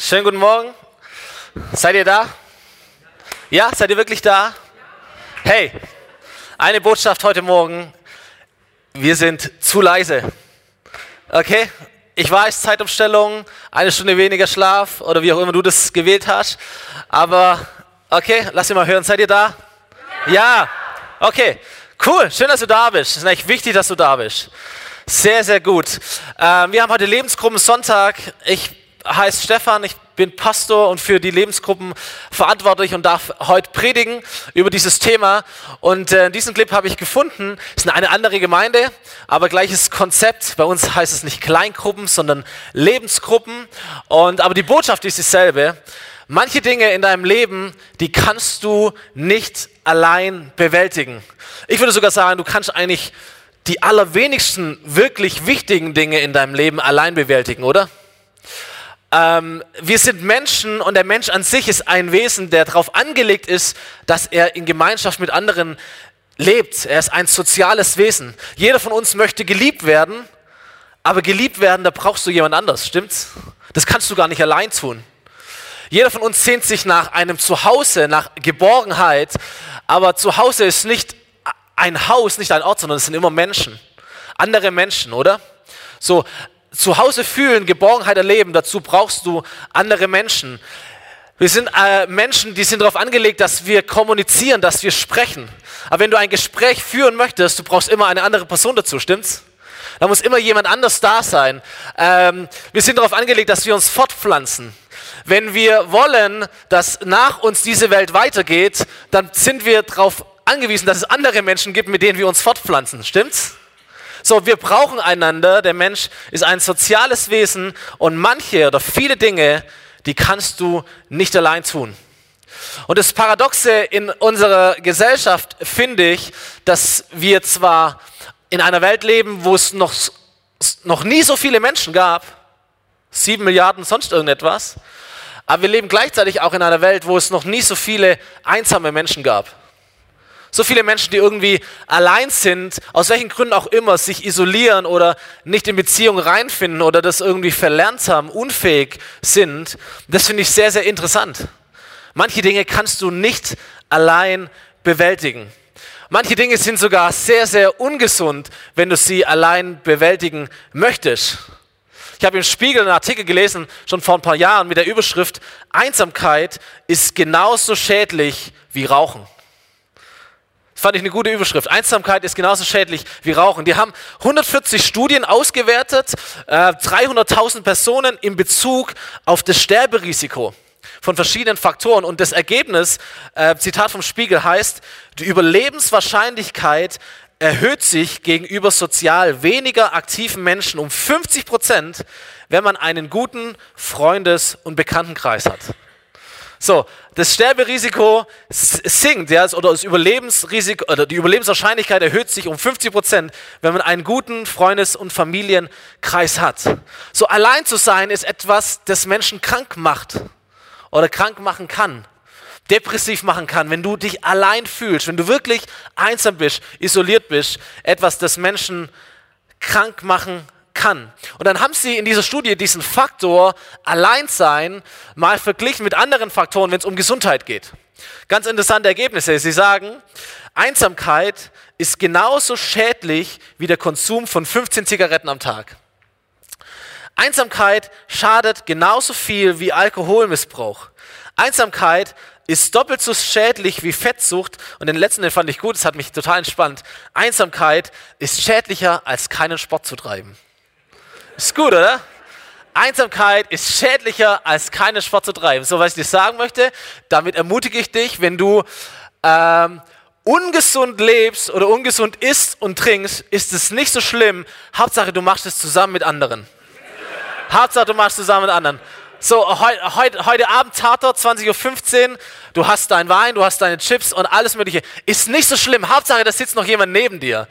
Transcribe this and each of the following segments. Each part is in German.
Schönen guten Morgen. Seid ihr da? Ja, seid ihr wirklich da? Hey, eine Botschaft heute Morgen. Wir sind zu leise. Okay? Ich weiß, Zeitumstellung, eine Stunde weniger Schlaf oder wie auch immer du das gewählt hast. Aber okay, lass mich mal hören. Seid ihr da? Ja. Okay. Cool. Schön, dass du da bist. Es ist echt wichtig, dass du da bist. Sehr, sehr gut. Ähm, wir haben heute Lebensgruppen Sonntag. Ich heiße Stefan, ich bin Pastor und für die Lebensgruppen verantwortlich und darf heute predigen über dieses Thema. Und äh, diesen Clip habe ich gefunden. Es ist eine andere Gemeinde, aber gleiches Konzept. Bei uns heißt es nicht Kleingruppen, sondern Lebensgruppen. Und aber die Botschaft ist dieselbe. Manche Dinge in deinem Leben, die kannst du nicht allein bewältigen. Ich würde sogar sagen, du kannst eigentlich die allerwenigsten wirklich wichtigen Dinge in deinem Leben allein bewältigen, oder? Ähm, wir sind Menschen und der Mensch an sich ist ein Wesen, der darauf angelegt ist, dass er in Gemeinschaft mit anderen lebt. Er ist ein soziales Wesen. Jeder von uns möchte geliebt werden, aber geliebt werden, da brauchst du jemand anders, stimmt's? Das kannst du gar nicht allein tun. Jeder von uns sehnt sich nach einem Zuhause, nach Geborgenheit, aber Zuhause ist nicht ein Haus, nicht ein Ort, sondern es sind immer Menschen. Andere Menschen, oder? So, zu Hause fühlen, Geborgenheit erleben, dazu brauchst du andere Menschen. Wir sind äh, Menschen, die sind darauf angelegt, dass wir kommunizieren, dass wir sprechen. Aber wenn du ein Gespräch führen möchtest, du brauchst immer eine andere Person dazu, stimmt's? Da muss immer jemand anders da sein. Ähm, wir sind darauf angelegt, dass wir uns fortpflanzen. Wenn wir wollen, dass nach uns diese Welt weitergeht, dann sind wir darauf angewiesen, dass es andere Menschen gibt, mit denen wir uns fortpflanzen. Stimmt's? So, wir brauchen einander. Der Mensch ist ein soziales Wesen und manche oder viele Dinge, die kannst du nicht allein tun. Und das Paradoxe in unserer Gesellschaft finde ich, dass wir zwar in einer Welt leben, wo es noch, noch nie so viele Menschen gab, sieben Milliarden, sonst irgendetwas, aber wir leben gleichzeitig auch in einer Welt, wo es noch nie so viele einsame Menschen gab. So viele Menschen, die irgendwie allein sind, aus welchen Gründen auch immer, sich isolieren oder nicht in Beziehungen reinfinden oder das irgendwie verlernt haben, unfähig sind, das finde ich sehr, sehr interessant. Manche Dinge kannst du nicht allein bewältigen. Manche Dinge sind sogar sehr, sehr ungesund, wenn du sie allein bewältigen möchtest. Ich habe im Spiegel einen Artikel gelesen, schon vor ein paar Jahren, mit der Überschrift, Einsamkeit ist genauso schädlich wie Rauchen. Fand ich eine gute Überschrift. Einsamkeit ist genauso schädlich wie Rauchen. Die haben 140 Studien ausgewertet, äh, 300.000 Personen in Bezug auf das Sterberisiko von verschiedenen Faktoren. Und das Ergebnis, äh, Zitat vom Spiegel heißt, die Überlebenswahrscheinlichkeit erhöht sich gegenüber sozial weniger aktiven Menschen um 50 Prozent, wenn man einen guten Freundes- und Bekanntenkreis hat. So, das Sterberisiko sinkt, ja, oder das Überlebensrisiko oder die Überlebenswahrscheinlichkeit erhöht sich um 50 Prozent, wenn man einen guten Freundes- und Familienkreis hat. So allein zu sein ist etwas, das Menschen krank macht oder krank machen kann, depressiv machen kann, wenn du dich allein fühlst, wenn du wirklich einsam bist, isoliert bist, etwas, das Menschen krank machen kann. Und dann haben sie in dieser Studie diesen Faktor Alleinsein mal verglichen mit anderen Faktoren, wenn es um Gesundheit geht. Ganz interessante Ergebnisse. Sie sagen, Einsamkeit ist genauso schädlich wie der Konsum von 15 Zigaretten am Tag. Einsamkeit schadet genauso viel wie Alkoholmissbrauch. Einsamkeit ist doppelt so schädlich wie Fettsucht. Und den letzten, den fand ich gut, das hat mich total entspannt. Einsamkeit ist schädlicher als keinen Sport zu treiben. Ist gut, oder? Einsamkeit ist schädlicher als keine zu treiben. So, was ich dir sagen möchte, damit ermutige ich dich, wenn du ähm, ungesund lebst oder ungesund isst und trinkst, ist es nicht so schlimm. Hauptsache, du machst es zusammen mit anderen. Hauptsache, du machst es zusammen mit anderen. So, heu, heu, heute Abend Tatort, 20.15 Uhr, du hast deinen Wein, du hast deine Chips und alles mögliche. Ist nicht so schlimm. Hauptsache, da sitzt noch jemand neben dir.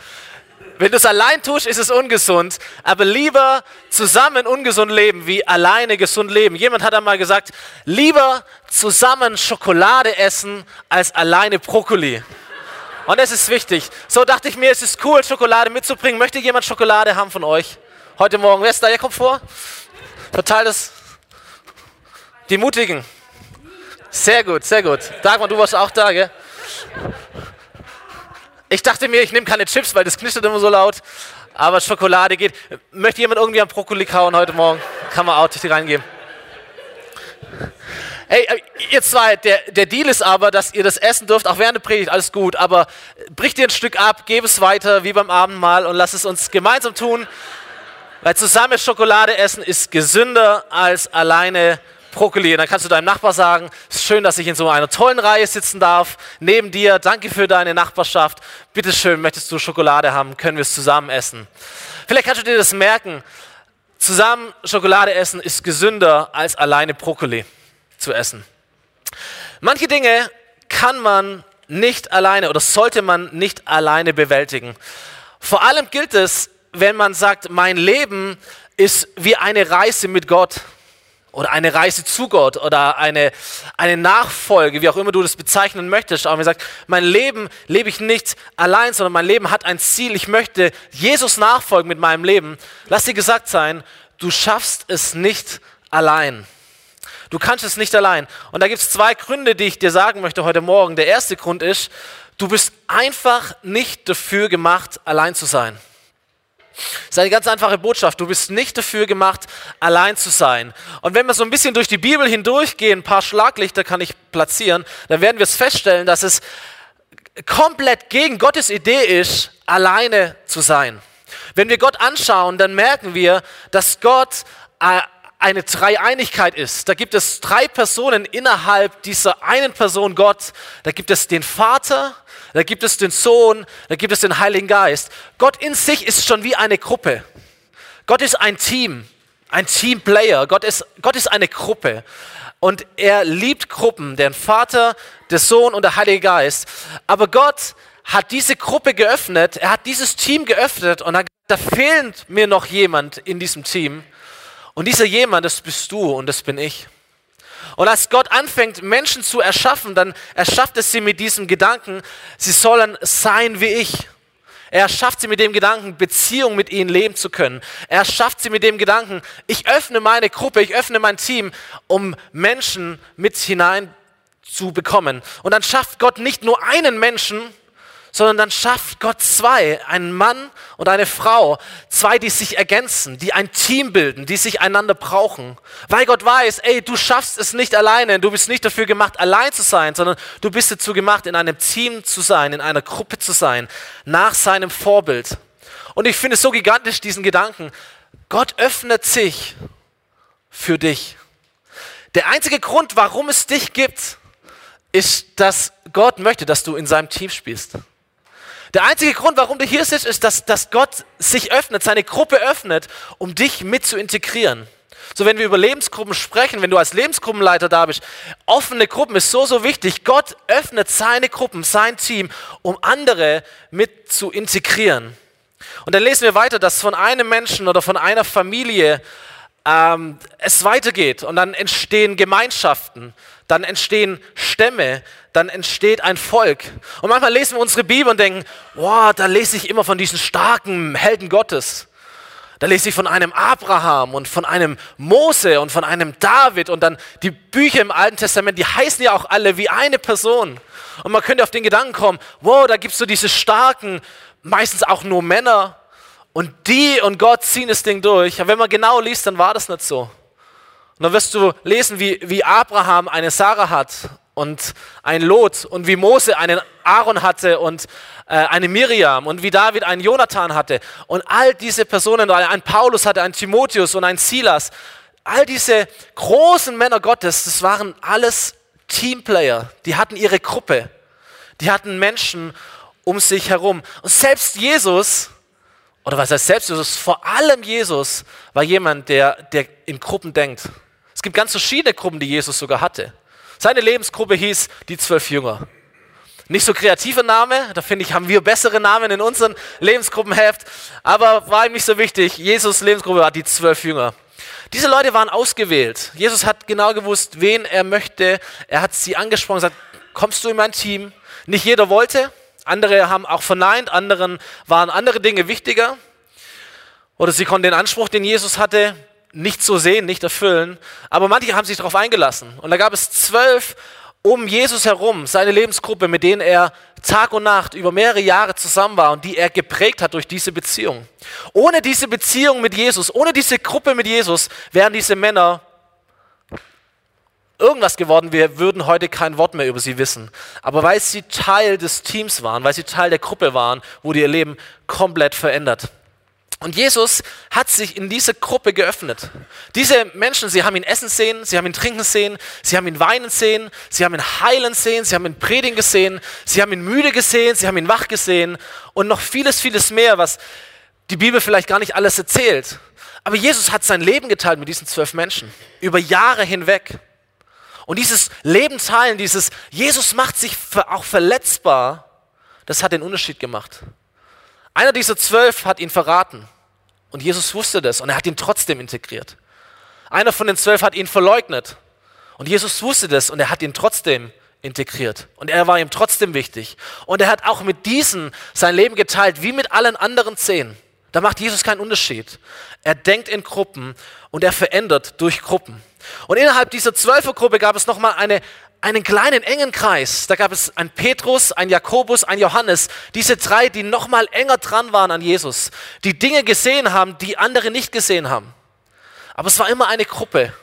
Wenn du es allein tust, ist es ungesund. Aber lieber zusammen ungesund leben, wie alleine gesund leben. Jemand hat einmal gesagt, lieber zusammen Schokolade essen, als alleine Brokkoli. Und das ist wichtig. So dachte ich mir, es ist cool, Schokolade mitzubringen. Möchte jemand Schokolade haben von euch? Heute Morgen. Wer ist da? Ihr kommt vor. Verteilt es. Die Mutigen. Sehr gut, sehr gut. Dagmar, du warst auch da, gell? Ich dachte mir, ich nehme keine Chips, weil das knistert immer so laut. Aber Schokolade geht. Möchte jemand irgendwie am Brokkoli kauen heute Morgen? Kann man auch nicht reingeben. Hey, äh, ihr zwei, der, der Deal ist aber, dass ihr das essen dürft, auch während der Predigt, alles gut, aber bricht ihr ein Stück ab, gebe es weiter, wie beim Abendmahl und lasst es uns gemeinsam tun, weil zusammen Schokolade essen ist gesünder als alleine Brokkoli. Und dann kannst du deinem Nachbar sagen, es ist schön, dass ich in so einer tollen Reihe sitzen darf, neben dir, danke für deine Nachbarschaft, bitte schön, möchtest du Schokolade haben, können wir es zusammen essen. Vielleicht kannst du dir das merken, zusammen Schokolade essen ist gesünder als alleine Brokkoli zu essen. Manche Dinge kann man nicht alleine oder sollte man nicht alleine bewältigen. Vor allem gilt es, wenn man sagt, mein Leben ist wie eine Reise mit Gott oder eine Reise zu Gott oder eine, eine Nachfolge, wie auch immer du das bezeichnen möchtest. Aber man sagt, mein Leben lebe ich nicht allein, sondern mein Leben hat ein Ziel. Ich möchte Jesus nachfolgen mit meinem Leben. Lass dir gesagt sein, du schaffst es nicht allein. Du kannst es nicht allein. Und da gibt es zwei Gründe, die ich dir sagen möchte heute Morgen. Der erste Grund ist, du bist einfach nicht dafür gemacht, allein zu sein. Das ist eine ganz einfache Botschaft. Du bist nicht dafür gemacht, allein zu sein. Und wenn wir so ein bisschen durch die Bibel hindurchgehen, ein paar Schlaglichter kann ich platzieren, dann werden wir es feststellen, dass es komplett gegen Gottes Idee ist, alleine zu sein. Wenn wir Gott anschauen, dann merken wir, dass Gott äh, eine Dreieinigkeit ist. Da gibt es drei Personen innerhalb dieser einen Person Gott. Da gibt es den Vater, da gibt es den Sohn, da gibt es den Heiligen Geist. Gott in sich ist schon wie eine Gruppe. Gott ist ein Team, ein Teamplayer. Gott ist, Gott ist eine Gruppe. Und er liebt Gruppen, den Vater, der Sohn und der Heilige Geist. Aber Gott hat diese Gruppe geöffnet, er hat dieses Team geöffnet und da fehlt mir noch jemand in diesem Team. Und dieser jemand, das bist du und das bin ich. Und als Gott anfängt, Menschen zu erschaffen, dann erschafft es sie mit diesem Gedanken, sie sollen sein wie ich. Er erschafft sie mit dem Gedanken, Beziehung mit ihnen leben zu können. Er erschafft sie mit dem Gedanken, ich öffne meine Gruppe, ich öffne mein Team, um Menschen mit hinein zu bekommen. Und dann schafft Gott nicht nur einen Menschen, sondern dann schafft Gott zwei, einen Mann und eine Frau, zwei, die sich ergänzen, die ein Team bilden, die sich einander brauchen. Weil Gott weiß, ey, du schaffst es nicht alleine, du bist nicht dafür gemacht, allein zu sein, sondern du bist dazu gemacht, in einem Team zu sein, in einer Gruppe zu sein, nach seinem Vorbild. Und ich finde es so gigantisch, diesen Gedanken. Gott öffnet sich für dich. Der einzige Grund, warum es dich gibt, ist, dass Gott möchte, dass du in seinem Team spielst. Der einzige Grund, warum du hier sitzt, ist, dass, dass Gott sich öffnet, seine Gruppe öffnet, um dich mit zu integrieren. So, wenn wir über Lebensgruppen sprechen, wenn du als Lebensgruppenleiter da bist, offene Gruppen ist so, so wichtig. Gott öffnet seine Gruppen, sein Team, um andere mit zu integrieren. Und dann lesen wir weiter, dass von einem Menschen oder von einer Familie ähm, es weitergeht und dann entstehen Gemeinschaften, dann entstehen Stämme, dann entsteht ein Volk. Und manchmal lesen wir unsere Bibel und denken, wow, da lese ich immer von diesen starken Helden Gottes. Da lese ich von einem Abraham und von einem Mose und von einem David und dann die Bücher im Alten Testament, die heißen ja auch alle wie eine Person. Und man könnte auf den Gedanken kommen, wow, da gibt es so diese starken, meistens auch nur Männer und die und Gott ziehen das Ding durch. Aber wenn man genau liest, dann war das nicht so. Und dann wirst du lesen, wie, wie Abraham eine Sarah hat und ein Lot und wie Mose einen Aaron hatte und äh, eine Miriam und wie David einen Jonathan hatte und all diese Personen, ein Paulus hatte, ein Timotheus und ein Silas, all diese großen Männer Gottes, das waren alles Teamplayer, die hatten ihre Gruppe, die hatten Menschen um sich herum. Und selbst Jesus, oder was heißt selbst Jesus, vor allem Jesus war jemand, der, der in Gruppen denkt. Es gibt ganz verschiedene Gruppen, die Jesus sogar hatte. Seine Lebensgruppe hieß die zwölf Jünger. Nicht so kreativer Name, da finde ich, haben wir bessere Namen in unserem Lebensgruppenheft, aber war ihm nicht so wichtig. Jesus Lebensgruppe war die zwölf Jünger. Diese Leute waren ausgewählt. Jesus hat genau gewusst, wen er möchte. Er hat sie angesprochen gesagt, kommst du in mein Team? Nicht jeder wollte. Andere haben auch verneint, anderen waren andere Dinge wichtiger. Oder sie konnten den Anspruch, den Jesus hatte, nicht so sehen, nicht erfüllen. Aber manche haben sich darauf eingelassen. Und da gab es zwölf um Jesus herum, seine Lebensgruppe, mit denen er Tag und Nacht über mehrere Jahre zusammen war und die er geprägt hat durch diese Beziehung. Ohne diese Beziehung mit Jesus, ohne diese Gruppe mit Jesus, wären diese Männer irgendwas geworden, wir würden heute kein Wort mehr über sie wissen. Aber weil sie Teil des Teams waren, weil sie Teil der Gruppe waren, wurde ihr Leben komplett verändert. Und Jesus hat sich in diese Gruppe geöffnet. Diese Menschen, sie haben ihn essen sehen, sie haben ihn trinken sehen, sie haben ihn weinen sehen, sie haben ihn heilen sehen, sie haben ihn predigen gesehen, sie haben ihn müde gesehen, sie haben ihn wach gesehen und noch vieles, vieles mehr, was die Bibel vielleicht gar nicht alles erzählt. Aber Jesus hat sein Leben geteilt mit diesen zwölf Menschen über Jahre hinweg. Und dieses Leben teilen, dieses Jesus macht sich auch verletzbar, das hat den Unterschied gemacht. Einer dieser zwölf hat ihn verraten. Und Jesus wusste das und er hat ihn trotzdem integriert. Einer von den zwölf hat ihn verleugnet. Und Jesus wusste das und er hat ihn trotzdem integriert. Und er war ihm trotzdem wichtig. Und er hat auch mit diesen sein Leben geteilt, wie mit allen anderen zehn. Da macht Jesus keinen Unterschied. Er denkt in Gruppen und er verändert durch Gruppen. Und innerhalb dieser Zwölfergruppe gab es nochmal eine, einen kleinen engen Kreis. Da gab es einen Petrus, einen Jakobus, einen Johannes. Diese drei, die nochmal enger dran waren an Jesus. Die Dinge gesehen haben, die andere nicht gesehen haben. Aber es war immer eine Gruppe.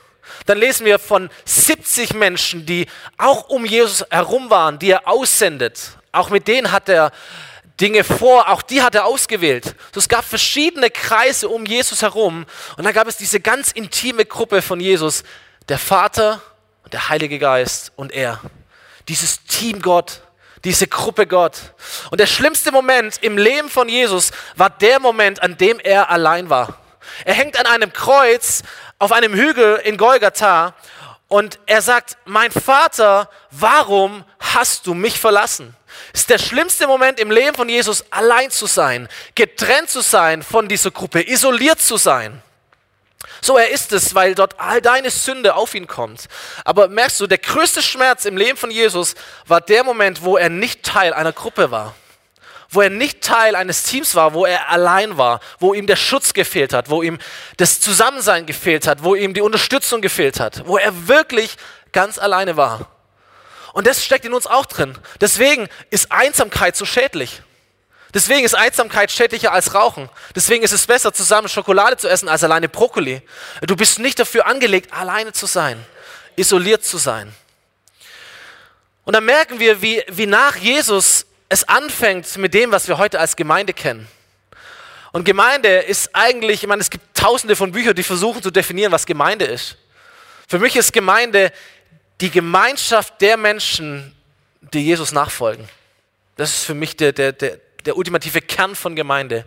Dann lesen wir von 70 Menschen, die auch um Jesus herum waren, die er aussendet. Auch mit denen hat er Dinge vor, auch die hat er ausgewählt. So, es gab verschiedene Kreise um Jesus herum und dann gab es diese ganz intime Gruppe von Jesus, der Vater und der Heilige Geist und er. Dieses Team Gott, diese Gruppe Gott. Und der schlimmste Moment im Leben von Jesus war der Moment, an dem er allein war. Er hängt an einem Kreuz auf einem Hügel in Golgatha und er sagt, mein Vater, warum hast du mich verlassen? Es ist der schlimmste Moment im Leben von Jesus, allein zu sein, getrennt zu sein von dieser Gruppe, isoliert zu sein. So er ist es, weil dort all deine Sünde auf ihn kommt. Aber merkst du, der größte Schmerz im Leben von Jesus war der Moment, wo er nicht Teil einer Gruppe war. Wo er nicht Teil eines Teams war, wo er allein war, wo ihm der Schutz gefehlt hat, wo ihm das Zusammensein gefehlt hat, wo ihm die Unterstützung gefehlt hat, wo er wirklich ganz alleine war. Und das steckt in uns auch drin. Deswegen ist Einsamkeit so schädlich. Deswegen ist Einsamkeit schädlicher als Rauchen. Deswegen ist es besser, zusammen Schokolade zu essen, als alleine Brokkoli. Du bist nicht dafür angelegt, alleine zu sein, isoliert zu sein. Und dann merken wir, wie, wie nach Jesus es anfängt mit dem, was wir heute als Gemeinde kennen. Und Gemeinde ist eigentlich, ich meine, es gibt tausende von Büchern, die versuchen zu definieren, was Gemeinde ist. Für mich ist Gemeinde die Gemeinschaft der Menschen, die Jesus nachfolgen. Das ist für mich der, der, der, der ultimative Kern von Gemeinde.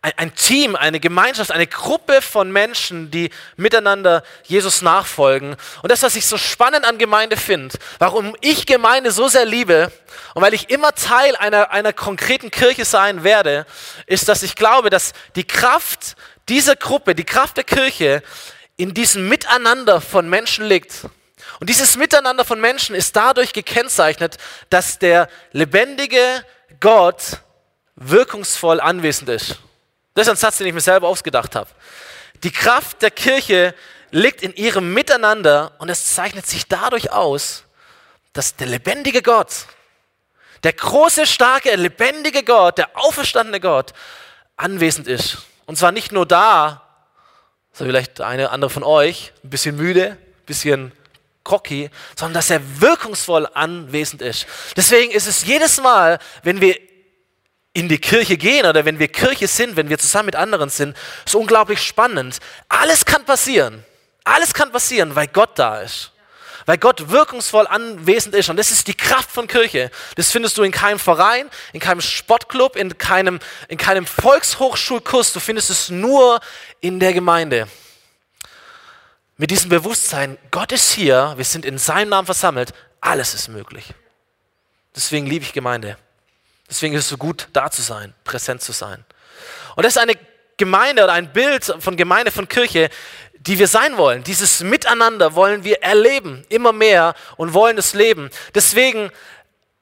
Ein, ein Team, eine Gemeinschaft, eine Gruppe von Menschen, die miteinander Jesus nachfolgen. Und das, was ich so spannend an Gemeinde finde, warum ich Gemeinde so sehr liebe und weil ich immer Teil einer, einer konkreten Kirche sein werde, ist, dass ich glaube, dass die Kraft dieser Gruppe, die Kraft der Kirche in diesem Miteinander von Menschen liegt. Und dieses Miteinander von Menschen ist dadurch gekennzeichnet, dass der lebendige Gott wirkungsvoll anwesend ist. Das ist ein Satz, den ich mir selber ausgedacht habe. Die Kraft der Kirche liegt in ihrem Miteinander und es zeichnet sich dadurch aus, dass der lebendige Gott, der große, starke, lebendige Gott, der auferstandene Gott anwesend ist. Und zwar nicht nur da, so vielleicht eine andere von euch, ein bisschen müde, ein bisschen cocky, sondern dass er wirkungsvoll anwesend ist. Deswegen ist es jedes Mal, wenn wir in die Kirche gehen oder wenn wir Kirche sind, wenn wir zusammen mit anderen sind, so unglaublich spannend. Alles kann passieren. Alles kann passieren, weil Gott da ist. Weil Gott wirkungsvoll anwesend ist. Und das ist die Kraft von Kirche. Das findest du in keinem Verein, in keinem Sportclub, in keinem, in keinem Volkshochschulkurs. Du findest es nur in der Gemeinde mit diesem Bewusstsein, Gott ist hier, wir sind in seinem Namen versammelt, alles ist möglich. Deswegen liebe ich Gemeinde. Deswegen ist es so gut, da zu sein, präsent zu sein. Und das ist eine Gemeinde oder ein Bild von Gemeinde, von Kirche, die wir sein wollen. Dieses Miteinander wollen wir erleben, immer mehr und wollen es leben. Deswegen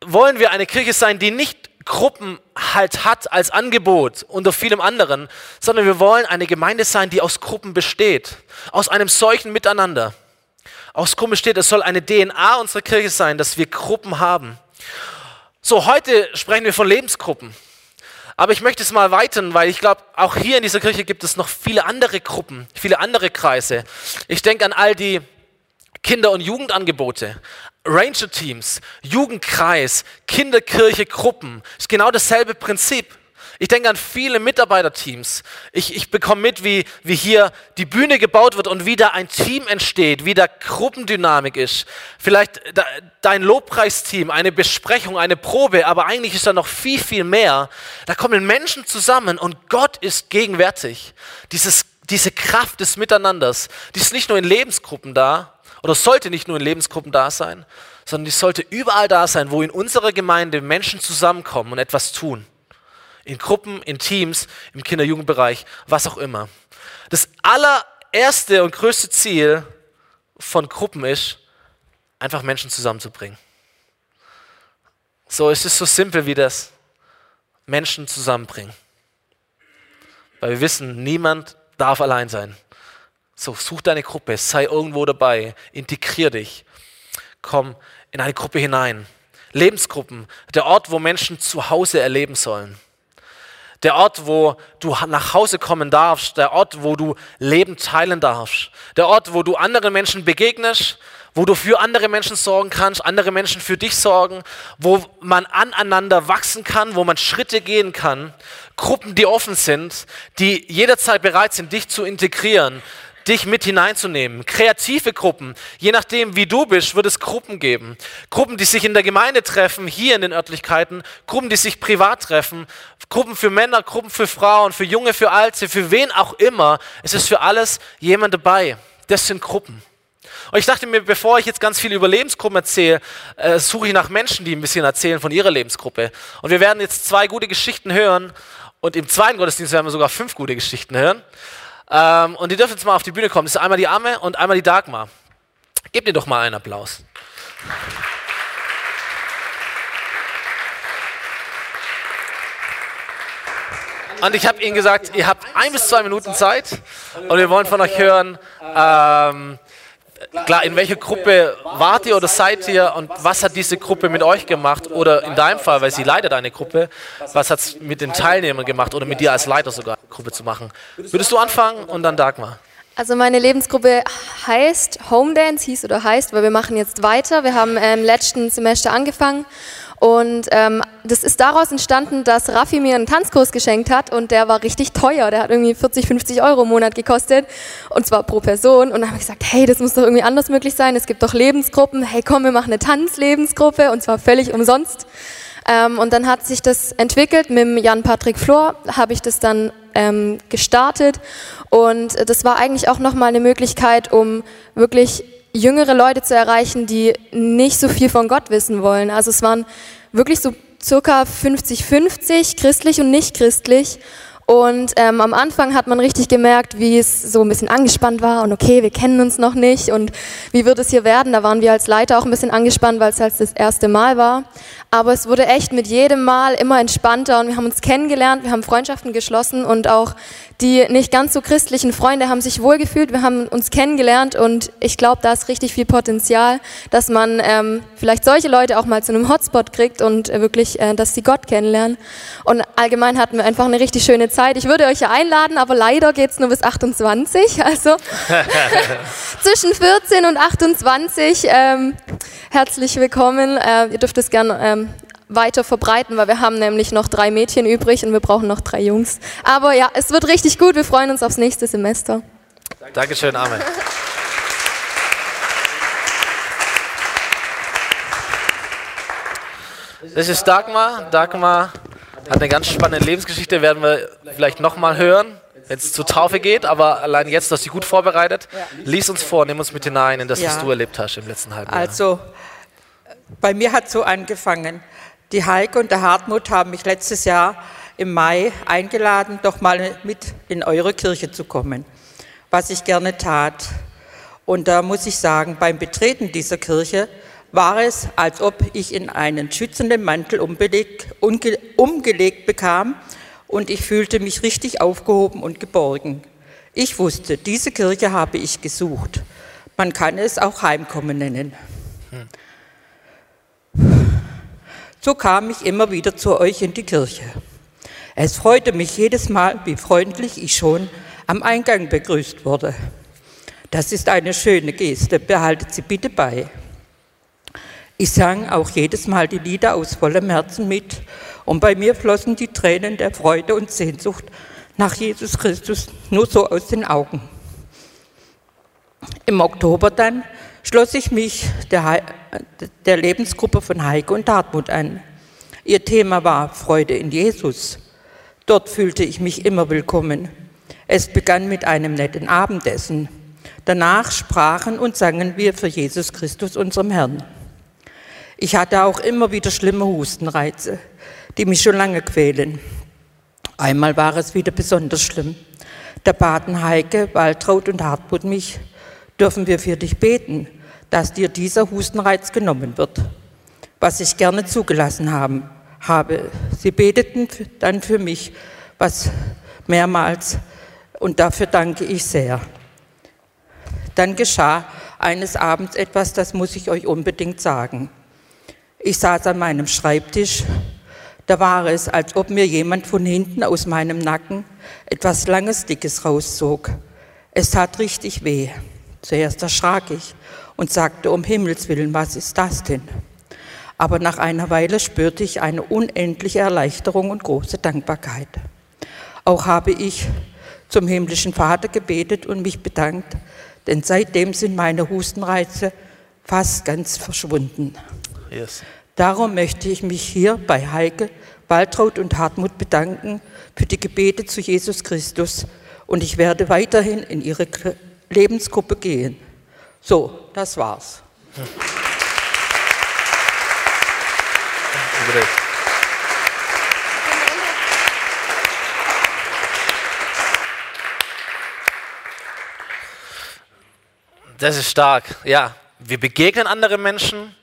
wollen wir eine Kirche sein, die nicht Gruppen halt hat als Angebot unter vielem anderen, sondern wir wollen eine Gemeinde sein, die aus Gruppen besteht, aus einem solchen Miteinander. Aus Gruppen besteht, es soll eine DNA unserer Kirche sein, dass wir Gruppen haben. So, heute sprechen wir von Lebensgruppen. Aber ich möchte es mal weitern, weil ich glaube, auch hier in dieser Kirche gibt es noch viele andere Gruppen, viele andere Kreise. Ich denke an all die Kinder- und Jugendangebote, Ranger-Teams, Jugendkreis, Kinderkirche, Gruppen. Ist genau dasselbe Prinzip. Ich denke an viele Mitarbeiterteams. Ich, ich bekomme mit, wie, wie hier die Bühne gebaut wird und wie da ein Team entsteht, wie da Gruppendynamik ist. Vielleicht da, dein Lobpreisteam, eine Besprechung, eine Probe, aber eigentlich ist da noch viel, viel mehr. Da kommen Menschen zusammen und Gott ist gegenwärtig. Dieses, diese Kraft des Miteinanders, die ist nicht nur in Lebensgruppen da, oder sollte nicht nur in Lebensgruppen da sein, sondern die sollte überall da sein, wo in unserer Gemeinde Menschen zusammenkommen und etwas tun. In Gruppen, in Teams, im Kinder-Jugendbereich, was auch immer. Das allererste und größte Ziel von Gruppen ist, einfach Menschen zusammenzubringen. So, es ist so simpel wie das. Menschen zusammenbringen. Weil wir wissen, niemand darf allein sein. So, such deine Gruppe, sei irgendwo dabei, integrier dich, komm in eine Gruppe hinein. Lebensgruppen, der Ort, wo Menschen zu Hause erleben sollen. Der Ort, wo du nach Hause kommen darfst, der Ort, wo du Leben teilen darfst, der Ort, wo du anderen Menschen begegnest, wo du für andere Menschen sorgen kannst, andere Menschen für dich sorgen, wo man aneinander wachsen kann, wo man Schritte gehen kann. Gruppen, die offen sind, die jederzeit bereit sind, dich zu integrieren, dich mit hineinzunehmen. Kreative Gruppen, je nachdem wie du bist, wird es Gruppen geben. Gruppen, die sich in der Gemeinde treffen, hier in den Örtlichkeiten, Gruppen, die sich privat treffen, Gruppen für Männer, Gruppen für Frauen, für Junge, für Alte, für wen auch immer. Es ist für alles jemand dabei. Das sind Gruppen. Und ich dachte mir, bevor ich jetzt ganz viel über Lebensgruppen erzähle, äh, suche ich nach Menschen, die ein bisschen erzählen von ihrer Lebensgruppe. Und wir werden jetzt zwei gute Geschichten hören. Und im zweiten Gottesdienst werden wir sogar fünf gute Geschichten hören. Ähm, und die dürfen jetzt mal auf die Bühne kommen. Das ist einmal die Amme und einmal die Dagmar. Gebt ihr doch mal einen Applaus. Und ich habe ihnen gesagt, ihr habt ein bis zwei Minuten Zeit und wir wollen von euch hören, ähm, klar, in welcher Gruppe wart ihr oder seid ihr und was hat diese Gruppe mit euch gemacht? Oder in deinem Fall, weil sie leitet eine Gruppe, was hat es mit den Teilnehmern gemacht oder mit dir als Leiter sogar Gruppe zu machen? Würdest du anfangen und dann Dagmar? Also meine Lebensgruppe heißt Home Dance, hieß oder heißt, weil wir machen jetzt weiter. Wir haben im letzten Semester angefangen und ähm, das ist daraus entstanden, dass Raffi mir einen Tanzkurs geschenkt hat und der war richtig teuer. Der hat irgendwie 40, 50 Euro im Monat gekostet und zwar pro Person. Und dann habe ich gesagt, hey, das muss doch irgendwie anders möglich sein. Es gibt doch Lebensgruppen. Hey, komm, wir machen eine Tanzlebensgruppe und zwar völlig umsonst. Ähm, und dann hat sich das entwickelt. Mit Jan-Patrick Flor habe ich das dann ähm, gestartet. Und das war eigentlich auch nochmal eine Möglichkeit, um wirklich jüngere Leute zu erreichen, die nicht so viel von Gott wissen wollen. Also es waren wirklich so circa 50-50, christlich und nicht christlich. Und ähm, am Anfang hat man richtig gemerkt, wie es so ein bisschen angespannt war und okay, wir kennen uns noch nicht und wie wird es hier werden. Da waren wir als Leiter auch ein bisschen angespannt, weil es halt das erste Mal war. Aber es wurde echt mit jedem Mal immer entspannter und wir haben uns kennengelernt, wir haben Freundschaften geschlossen und auch die nicht ganz so christlichen Freunde haben sich wohlgefühlt, wir haben uns kennengelernt und ich glaube, da ist richtig viel Potenzial, dass man ähm, vielleicht solche Leute auch mal zu einem Hotspot kriegt und äh, wirklich, äh, dass sie Gott kennenlernen. Und allgemein hatten wir einfach eine richtig schöne Zeit. Ich würde euch ja einladen, aber leider geht's nur bis 28, also zwischen 14 und 28. Ähm, herzlich willkommen. Äh, ihr dürft es gerne ähm, weiter verbreiten, weil wir haben nämlich noch drei Mädchen übrig und wir brauchen noch drei Jungs. Aber ja, es wird richtig gut. Wir freuen uns aufs nächste Semester. Dankeschön, Amen. Das ist Dagmar. Dagmar hat eine ganz spannende Lebensgeschichte, werden wir vielleicht nochmal hören, wenn es zur Taufe geht, aber allein jetzt, dass sie gut vorbereitet. Lies uns vor, nimm uns mit hinein in das, was ja. du erlebt hast im letzten halben Jahr. Also, bei mir hat so angefangen. Die Heike und der Hartmut haben mich letztes Jahr im Mai eingeladen, doch mal mit in eure Kirche zu kommen, was ich gerne tat. Und da muss ich sagen, beim Betreten dieser Kirche war es, als ob ich in einen schützenden Mantel umgelegt, bekam und ich fühlte mich richtig aufgehoben und geborgen. Ich wusste, diese Kirche habe ich gesucht. Man kann es auch Heimkommen nennen. So kam ich immer wieder zu euch in die Kirche. Es freute mich jedes Mal, wie freundlich ich schon am Eingang begrüßt wurde. Das ist eine schöne Geste, behaltet sie bitte bei. Ich sang auch jedes Mal die Lieder aus vollem Herzen mit und bei mir flossen die Tränen der Freude und Sehnsucht nach Jesus Christus nur so aus den Augen. Im Oktober dann schloss ich mich der, der Lebensgruppe von Heike und Hartmut an. Ihr Thema war Freude in Jesus. Dort fühlte ich mich immer willkommen. Es begann mit einem netten Abendessen. Danach sprachen und sangen wir für Jesus Christus, unserem Herrn. Ich hatte auch immer wieder schlimme Hustenreize, die mich schon lange quälen. Einmal war es wieder besonders schlimm. Da baten Heike, Waltraud und Hartmut mich, dürfen wir für dich beten, dass dir dieser Hustenreiz genommen wird, was ich gerne zugelassen haben, habe. Sie beteten dann für mich, was mehrmals, und dafür danke ich sehr. Dann geschah eines Abends etwas, das muss ich euch unbedingt sagen. Ich saß an meinem Schreibtisch. Da war es, als ob mir jemand von hinten aus meinem Nacken etwas Langes, Dickes rauszog. Es tat richtig weh. Zuerst erschrak ich und sagte, um Himmels willen, was ist das denn? Aber nach einer Weile spürte ich eine unendliche Erleichterung und große Dankbarkeit. Auch habe ich zum himmlischen Vater gebetet und mich bedankt, denn seitdem sind meine Hustenreize fast ganz verschwunden. Yes. Darum möchte ich mich hier bei Heike, Waltraud und Hartmut bedanken für die Gebete zu Jesus Christus und ich werde weiterhin in ihre Lebensgruppe gehen. So, das war's. Das ist stark, ja. Wir begegnen andere Menschen,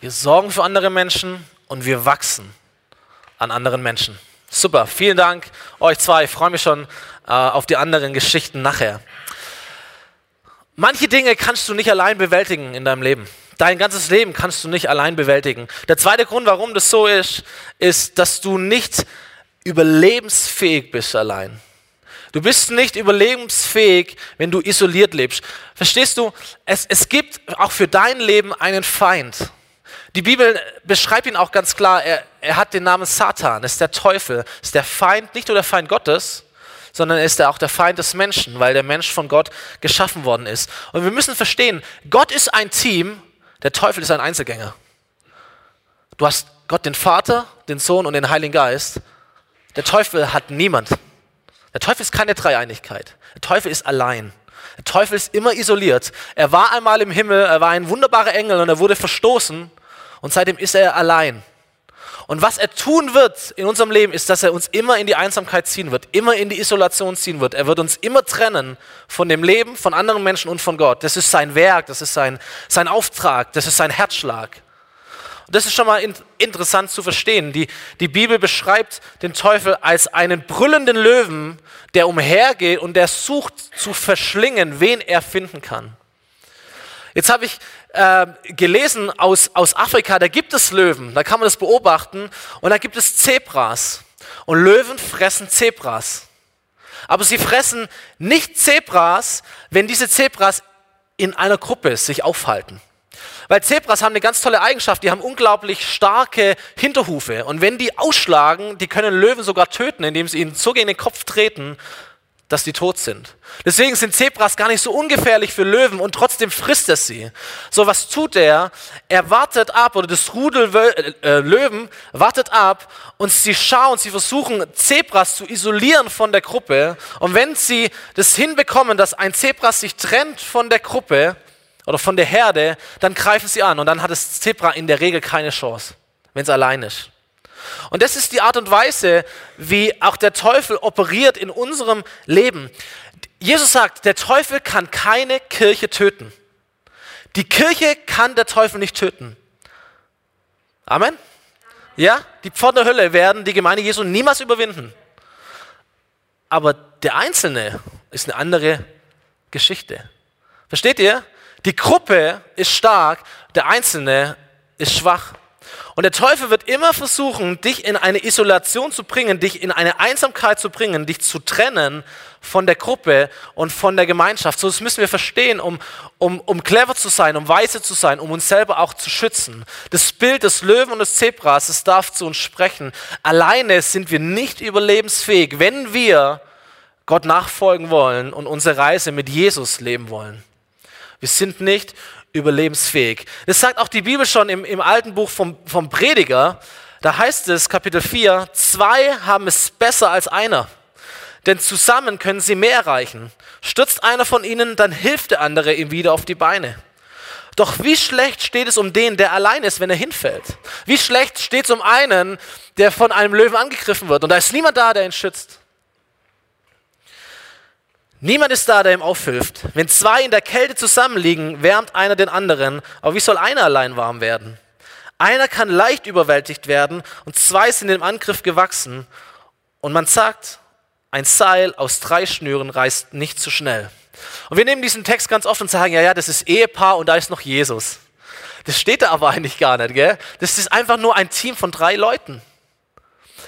wir sorgen für andere Menschen und wir wachsen an anderen Menschen. Super, vielen Dank euch zwei. Ich freue mich schon äh, auf die anderen Geschichten nachher. Manche Dinge kannst du nicht allein bewältigen in deinem Leben. Dein ganzes Leben kannst du nicht allein bewältigen. Der zweite Grund, warum das so ist, ist, dass du nicht überlebensfähig bist allein. Du bist nicht überlebensfähig, wenn du isoliert lebst. Verstehst du? Es, es gibt auch für dein Leben einen Feind. Die Bibel beschreibt ihn auch ganz klar. Er, er hat den Namen Satan, ist der Teufel, ist der Feind, nicht nur der Feind Gottes, sondern ist er auch der Feind des Menschen, weil der Mensch von Gott geschaffen worden ist. Und wir müssen verstehen, Gott ist ein Team, der Teufel ist ein Einzelgänger. Du hast Gott den Vater, den Sohn und den Heiligen Geist. Der Teufel hat niemand. Der Teufel ist keine Dreieinigkeit. Der Teufel ist allein. Der Teufel ist immer isoliert. Er war einmal im Himmel, er war ein wunderbarer Engel und er wurde verstoßen und seitdem ist er allein. Und was er tun wird in unserem Leben, ist, dass er uns immer in die Einsamkeit ziehen wird, immer in die Isolation ziehen wird. Er wird uns immer trennen von dem Leben, von anderen Menschen und von Gott. Das ist sein Werk, das ist sein, sein Auftrag, das ist sein Herzschlag. Und das ist schon mal in, interessant zu verstehen. Die, die Bibel beschreibt den Teufel als einen brüllenden Löwen, der umhergeht und der sucht zu verschlingen, wen er finden kann. Jetzt habe ich äh, gelesen aus, aus Afrika, da gibt es Löwen, da kann man das beobachten und da gibt es Zebras. Und Löwen fressen Zebras. Aber sie fressen nicht Zebras, wenn diese Zebras in einer Gruppe sich aufhalten. Weil Zebras haben eine ganz tolle Eigenschaft, die haben unglaublich starke Hinterhufe. Und wenn die ausschlagen, die können Löwen sogar töten, indem sie ihnen so gegen den Kopf treten, dass die tot sind. Deswegen sind Zebras gar nicht so ungefährlich für Löwen und trotzdem frisst es sie. So, was tut er? Er wartet ab, oder das Rudel äh, Löwen wartet ab und sie schauen, sie versuchen Zebras zu isolieren von der Gruppe. Und wenn sie das hinbekommen, dass ein Zebras sich trennt von der Gruppe oder von der Herde, dann greifen sie an und dann hat das Zebra in der Regel keine Chance, wenn es allein ist. Und das ist die Art und Weise, wie auch der Teufel operiert in unserem Leben. Jesus sagt, der Teufel kann keine Kirche töten. Die Kirche kann der Teufel nicht töten. Amen? Ja, die Pforten der Hölle werden die Gemeinde Jesu niemals überwinden. Aber der Einzelne ist eine andere Geschichte. Versteht ihr? Die Gruppe ist stark, der Einzelne ist schwach. Und der Teufel wird immer versuchen, dich in eine Isolation zu bringen, dich in eine Einsamkeit zu bringen, dich zu trennen von der Gruppe und von der Gemeinschaft. So, das müssen wir verstehen, um, um, um clever zu sein, um weise zu sein, um uns selber auch zu schützen. Das Bild des Löwen und des Zebras, es darf zu uns sprechen. Alleine sind wir nicht überlebensfähig, wenn wir Gott nachfolgen wollen und unsere Reise mit Jesus leben wollen. Wir sind nicht überlebensfähig. Das sagt auch die Bibel schon im, im alten Buch vom, vom Prediger. Da heißt es, Kapitel 4, zwei haben es besser als einer. Denn zusammen können sie mehr erreichen. Stürzt einer von ihnen, dann hilft der andere ihm wieder auf die Beine. Doch wie schlecht steht es um den, der allein ist, wenn er hinfällt? Wie schlecht steht es um einen, der von einem Löwen angegriffen wird und da ist niemand da, der ihn schützt? Niemand ist da, der ihm aufhilft. Wenn zwei in der Kälte zusammenliegen, wärmt einer den anderen. Aber wie soll einer allein warm werden? Einer kann leicht überwältigt werden und zwei sind dem Angriff gewachsen. Und man sagt, ein Seil aus drei Schnüren reißt nicht zu schnell. Und wir nehmen diesen Text ganz oft und sagen, ja, ja, das ist Ehepaar und da ist noch Jesus. Das steht da aber eigentlich gar nicht, gell? Das ist einfach nur ein Team von drei Leuten.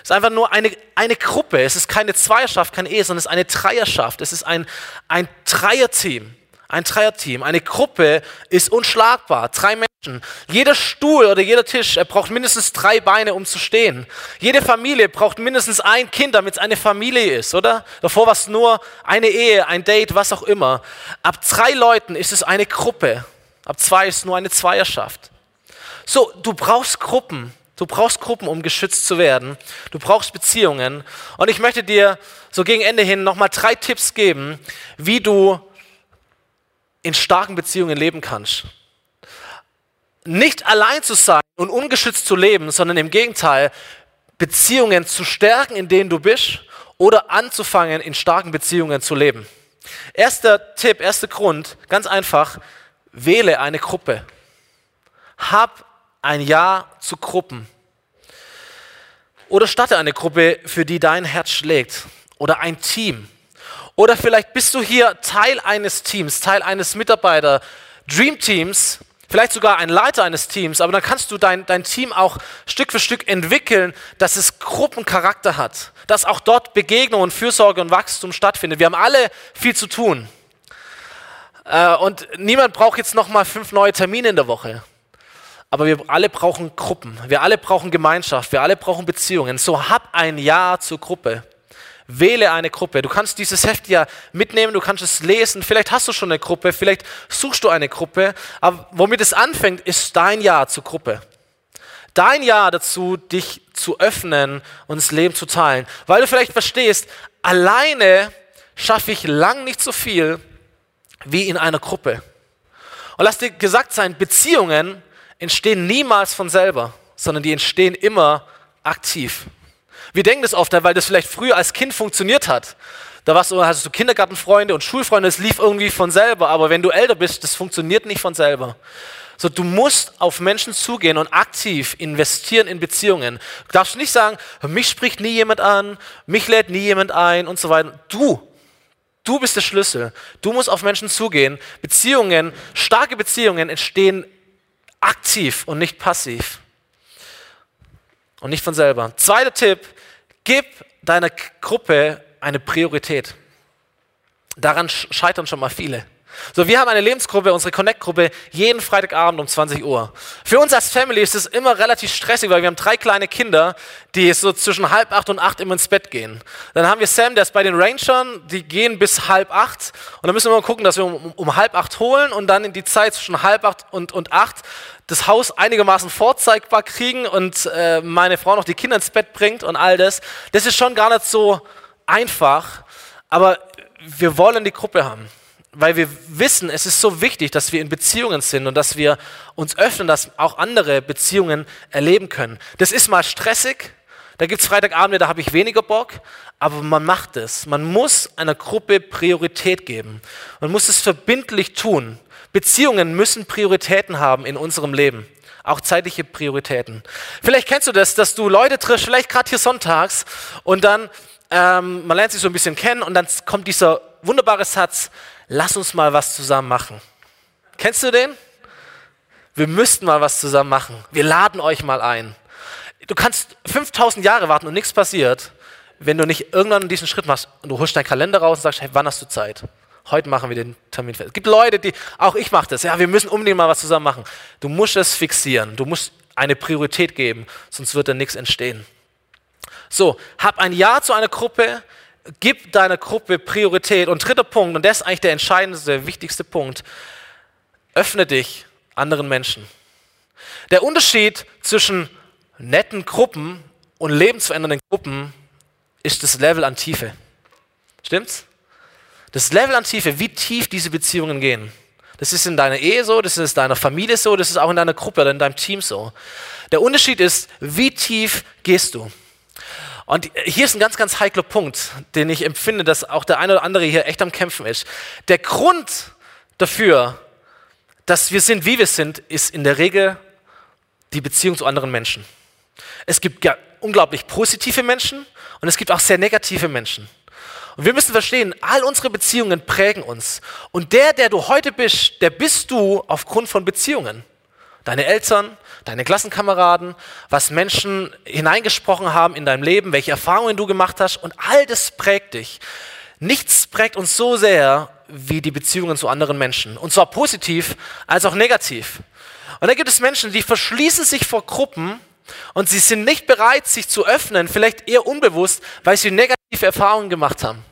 Es ist einfach nur eine, eine Gruppe. Es ist keine Zweierschaft, kein Ehe, sondern es ist eine Dreierschaft. Es ist ein, ein Dreierteam. Ein Dreierteam. Eine Gruppe ist unschlagbar. Drei Menschen. Jeder Stuhl oder jeder Tisch, er braucht mindestens drei Beine, um zu stehen. Jede Familie braucht mindestens ein Kind, damit es eine Familie ist, oder? Davor war es nur eine Ehe, ein Date, was auch immer. Ab drei Leuten ist es eine Gruppe. Ab zwei ist es nur eine Zweierschaft. So, du brauchst Gruppen. Du brauchst Gruppen, um geschützt zu werden. Du brauchst Beziehungen. Und ich möchte dir so gegen Ende hin nochmal drei Tipps geben, wie du in starken Beziehungen leben kannst. Nicht allein zu sein und ungeschützt zu leben, sondern im Gegenteil, Beziehungen zu stärken, in denen du bist, oder anzufangen, in starken Beziehungen zu leben. Erster Tipp, erster Grund, ganz einfach, wähle eine Gruppe. Hab ein Ja zu Gruppen. Oder starte eine Gruppe, für die dein Herz schlägt. Oder ein Team. Oder vielleicht bist du hier Teil eines Teams, Teil eines Mitarbeiter, Dream Teams, vielleicht sogar ein Leiter eines Teams, aber dann kannst du dein, dein Team auch Stück für Stück entwickeln, dass es Gruppencharakter hat, dass auch dort Begegnung und Fürsorge und Wachstum stattfindet. Wir haben alle viel zu tun. Äh, und niemand braucht jetzt nochmal fünf neue Termine in der Woche. Aber wir alle brauchen Gruppen, wir alle brauchen Gemeinschaft, wir alle brauchen Beziehungen. So hab ein Ja zur Gruppe. Wähle eine Gruppe. Du kannst dieses Heft ja mitnehmen, du kannst es lesen. Vielleicht hast du schon eine Gruppe, vielleicht suchst du eine Gruppe. Aber womit es anfängt, ist dein Ja zur Gruppe. Dein Ja dazu, dich zu öffnen und das Leben zu teilen. Weil du vielleicht verstehst, alleine schaffe ich lang nicht so viel wie in einer Gruppe. Und lass dir gesagt sein, Beziehungen entstehen niemals von selber, sondern die entstehen immer aktiv. Wir denken das oft, weil das vielleicht früher als Kind funktioniert hat. Da warst du, hast du Kindergartenfreunde und Schulfreunde, es lief irgendwie von selber. Aber wenn du älter bist, das funktioniert nicht von selber. So, du musst auf Menschen zugehen und aktiv investieren in Beziehungen. Du darfst nicht sagen, mich spricht nie jemand an, mich lädt nie jemand ein und so weiter. Du, du bist der Schlüssel. Du musst auf Menschen zugehen. Beziehungen, starke Beziehungen entstehen aktiv und nicht passiv. Und nicht von selber. Zweiter Tipp, gib deiner Gruppe eine Priorität. Daran scheitern schon mal viele. So, wir haben eine Lebensgruppe, unsere Connect-Gruppe, jeden Freitagabend um 20 Uhr. Für uns als Family ist es immer relativ stressig, weil wir haben drei kleine Kinder, die so zwischen halb acht und acht immer ins Bett gehen. Dann haben wir Sam, der ist bei den Rangern, die gehen bis halb acht. Und dann müssen wir mal gucken, dass wir um, um halb acht holen und dann in die Zeit zwischen halb acht und, und acht das Haus einigermaßen vorzeigbar kriegen und äh, meine Frau noch die Kinder ins Bett bringt und all das. Das ist schon gar nicht so einfach, aber wir wollen die Gruppe haben weil wir wissen, es ist so wichtig, dass wir in Beziehungen sind und dass wir uns öffnen, dass auch andere Beziehungen erleben können. Das ist mal stressig, da gibt es Freitagabende, da habe ich weniger Bock, aber man macht es. Man muss einer Gruppe Priorität geben. Man muss es verbindlich tun. Beziehungen müssen Prioritäten haben in unserem Leben. Auch zeitliche Prioritäten. Vielleicht kennst du das, dass du Leute triffst, vielleicht gerade hier sonntags und dann, ähm, man lernt sich so ein bisschen kennen und dann kommt dieser wunderbare Satz, lass uns mal was zusammen machen. Kennst du den? Wir müssten mal was zusammen machen. Wir laden euch mal ein. Du kannst 5000 Jahre warten und nichts passiert, wenn du nicht irgendwann diesen Schritt machst und du holst deinen Kalender raus und sagst, hey, wann hast du Zeit? Heute machen wir den Termin fest. Es gibt Leute, die, auch ich mache das, ja, wir müssen unbedingt mal was zusammen machen. Du musst es fixieren, du musst eine Priorität geben, sonst wird da nichts entstehen. So, hab ein Ja zu einer Gruppe, gib deiner Gruppe Priorität. Und dritter Punkt, und das ist eigentlich der entscheidendste, wichtigste Punkt, öffne dich anderen Menschen. Der Unterschied zwischen netten Gruppen und lebensverändernden Gruppen ist das Level an Tiefe. Stimmt's? Das Level an Tiefe, wie tief diese Beziehungen gehen. Das ist in deiner Ehe so, das ist in deiner Familie so, das ist auch in deiner Gruppe oder in deinem Team so. Der Unterschied ist, wie tief gehst du? Und hier ist ein ganz, ganz heikler Punkt, den ich empfinde, dass auch der eine oder andere hier echt am Kämpfen ist. Der Grund dafür, dass wir sind, wie wir sind, ist in der Regel die Beziehung zu anderen Menschen. Es gibt unglaublich positive Menschen und es gibt auch sehr negative Menschen. Und wir müssen verstehen, all unsere Beziehungen prägen uns. Und der, der du heute bist, der bist du aufgrund von Beziehungen. Deine Eltern, deine Klassenkameraden, was Menschen hineingesprochen haben in deinem Leben, welche Erfahrungen du gemacht hast und all das prägt dich. Nichts prägt uns so sehr wie die Beziehungen zu anderen Menschen. Und zwar positiv als auch negativ. Und da gibt es Menschen, die verschließen sich vor Gruppen und sie sind nicht bereit, sich zu öffnen, vielleicht eher unbewusst, weil sie negative Erfahrungen gemacht haben.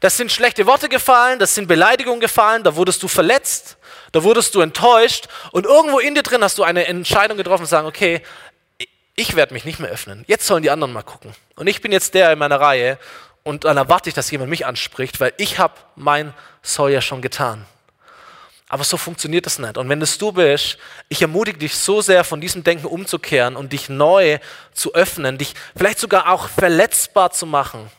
Das sind schlechte Worte gefallen, das sind Beleidigungen gefallen, da wurdest du verletzt, da wurdest du enttäuscht und irgendwo in dir drin hast du eine Entscheidung getroffen und sagen, okay, ich werde mich nicht mehr öffnen. Jetzt sollen die anderen mal gucken. Und ich bin jetzt der in meiner Reihe und dann erwarte ich, dass jemand mich anspricht, weil ich habe mein Soll ja schon getan. Aber so funktioniert das nicht. Und wenn es du bist, ich ermutige dich so sehr, von diesem Denken umzukehren und dich neu zu öffnen, dich vielleicht sogar auch verletzbar zu machen.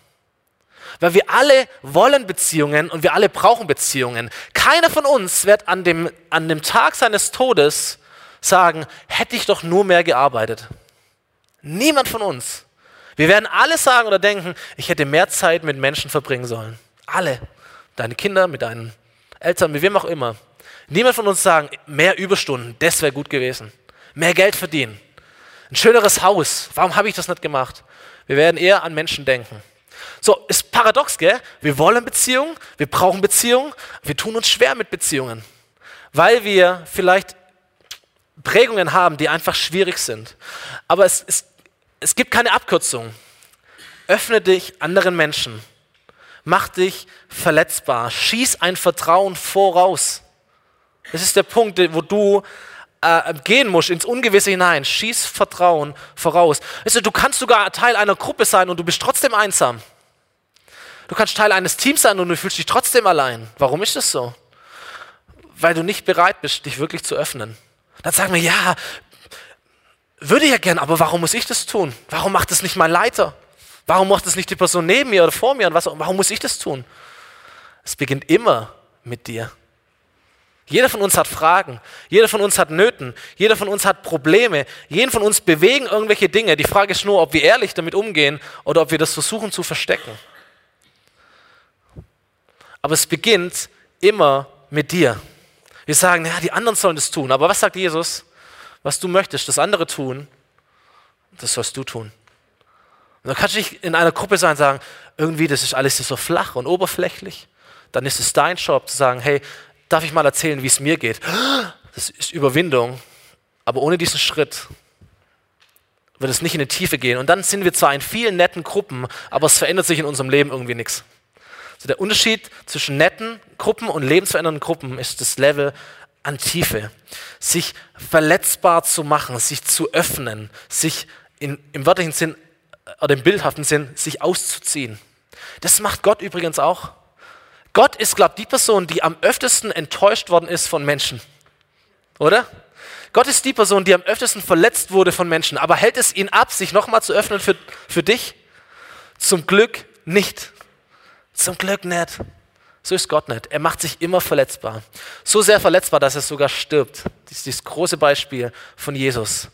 Weil wir alle wollen Beziehungen und wir alle brauchen Beziehungen. Keiner von uns wird an dem, an dem Tag seines Todes sagen, hätte ich doch nur mehr gearbeitet. Niemand von uns. Wir werden alle sagen oder denken, ich hätte mehr Zeit mit Menschen verbringen sollen. Alle. Deine Kinder, mit deinen Eltern, mit wem auch immer. Niemand von uns sagen, mehr Überstunden, das wäre gut gewesen. Mehr Geld verdienen. Ein schöneres Haus. Warum habe ich das nicht gemacht? Wir werden eher an Menschen denken. So, ist paradox, gell? Wir wollen Beziehungen, wir brauchen Beziehungen, wir tun uns schwer mit Beziehungen, weil wir vielleicht Prägungen haben, die einfach schwierig sind. Aber es, es, es gibt keine Abkürzung. Öffne dich anderen Menschen. Mach dich verletzbar. Schieß ein Vertrauen voraus. Das ist der Punkt, wo du äh, gehen musst ins Ungewisse hinein. Schieß Vertrauen voraus. Weißt du, du kannst sogar Teil einer Gruppe sein und du bist trotzdem einsam. Du kannst Teil eines Teams sein und du fühlst dich trotzdem allein. Warum ist das so? Weil du nicht bereit bist, dich wirklich zu öffnen. Dann sagen wir, ja, würde ja gern, aber warum muss ich das tun? Warum macht das nicht mein Leiter? Warum macht das nicht die Person neben mir oder vor mir? Und was, warum muss ich das tun? Es beginnt immer mit dir. Jeder von uns hat Fragen, jeder von uns hat Nöten, jeder von uns hat Probleme, jeden von uns bewegen irgendwelche Dinge. Die Frage ist nur, ob wir ehrlich damit umgehen oder ob wir das versuchen zu verstecken. Aber es beginnt immer mit dir. Wir sagen, ja, die anderen sollen das tun. Aber was sagt Jesus? Was du möchtest, das andere tun, das sollst du tun. Und dann kannst du nicht in einer Gruppe sein und sagen, irgendwie, das ist alles so flach und oberflächlich. Dann ist es dein Job zu sagen, hey, darf ich mal erzählen, wie es mir geht? Das ist Überwindung. Aber ohne diesen Schritt wird es nicht in die Tiefe gehen. Und dann sind wir zwar in vielen netten Gruppen, aber es verändert sich in unserem Leben irgendwie nichts. Also der Unterschied zwischen netten Gruppen und lebensverändernden Gruppen ist das Level an Tiefe. Sich verletzbar zu machen, sich zu öffnen, sich in, im wörtlichen Sinn oder im bildhaften Sinn, sich auszuziehen. Das macht Gott übrigens auch. Gott ist, glaube ich, die Person, die am öftesten enttäuscht worden ist von Menschen. Oder? Gott ist die Person, die am öftesten verletzt wurde von Menschen. Aber hält es ihn ab, sich nochmal zu öffnen für, für dich? Zum Glück nicht. Zum Glück nicht. So ist Gott nicht. Er macht sich immer verletzbar. So sehr verletzbar, dass er sogar stirbt. Das ist dieses große Beispiel von Jesus.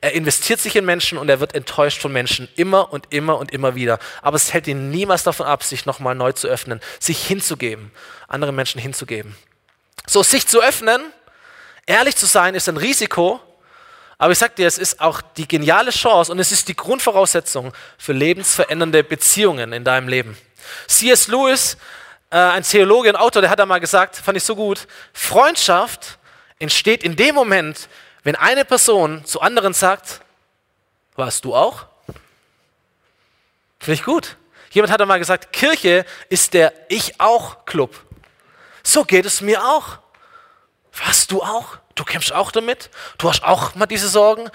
Er investiert sich in Menschen und er wird enttäuscht von Menschen immer und immer und immer wieder. Aber es hält ihn niemals davon ab, sich nochmal neu zu öffnen, sich hinzugeben, anderen Menschen hinzugeben. So, sich zu öffnen, ehrlich zu sein, ist ein Risiko. Aber ich sag dir, es ist auch die geniale Chance und es ist die Grundvoraussetzung für lebensverändernde Beziehungen in deinem Leben. C.S. Lewis, äh, ein Theologe und Autor, der hat da mal gesagt, fand ich so gut, Freundschaft entsteht in dem Moment, wenn eine Person zu anderen sagt, warst du auch? Finde ich gut. Jemand hat einmal gesagt, Kirche ist der Ich auch Club. So geht es mir auch. Was, du auch? Du kämpfst auch damit? Du hast auch mal diese Sorgen?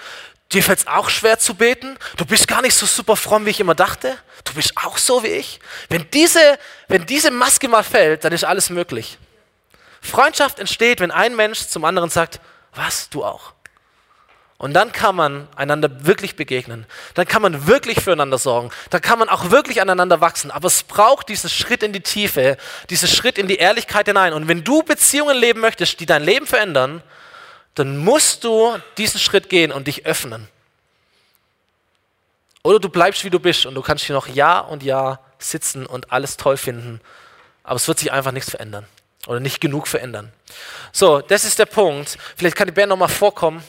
Dir fällt es auch schwer zu beten? Du bist gar nicht so super fromm, wie ich immer dachte? Du bist auch so wie ich? Wenn diese, wenn diese Maske mal fällt, dann ist alles möglich. Freundschaft entsteht, wenn ein Mensch zum anderen sagt, was, du auch? Und dann kann man einander wirklich begegnen. Dann kann man wirklich füreinander sorgen. Dann kann man auch wirklich aneinander wachsen. Aber es braucht diesen Schritt in die Tiefe, diesen Schritt in die Ehrlichkeit hinein. Und wenn du Beziehungen leben möchtest, die dein Leben verändern, dann musst du diesen Schritt gehen und dich öffnen. Oder du bleibst wie du bist und du kannst hier noch Jahr und Jahr sitzen und alles toll finden. Aber es wird sich einfach nichts verändern. Oder nicht genug verändern. So, das ist der Punkt. Vielleicht kann die Band nochmal vorkommen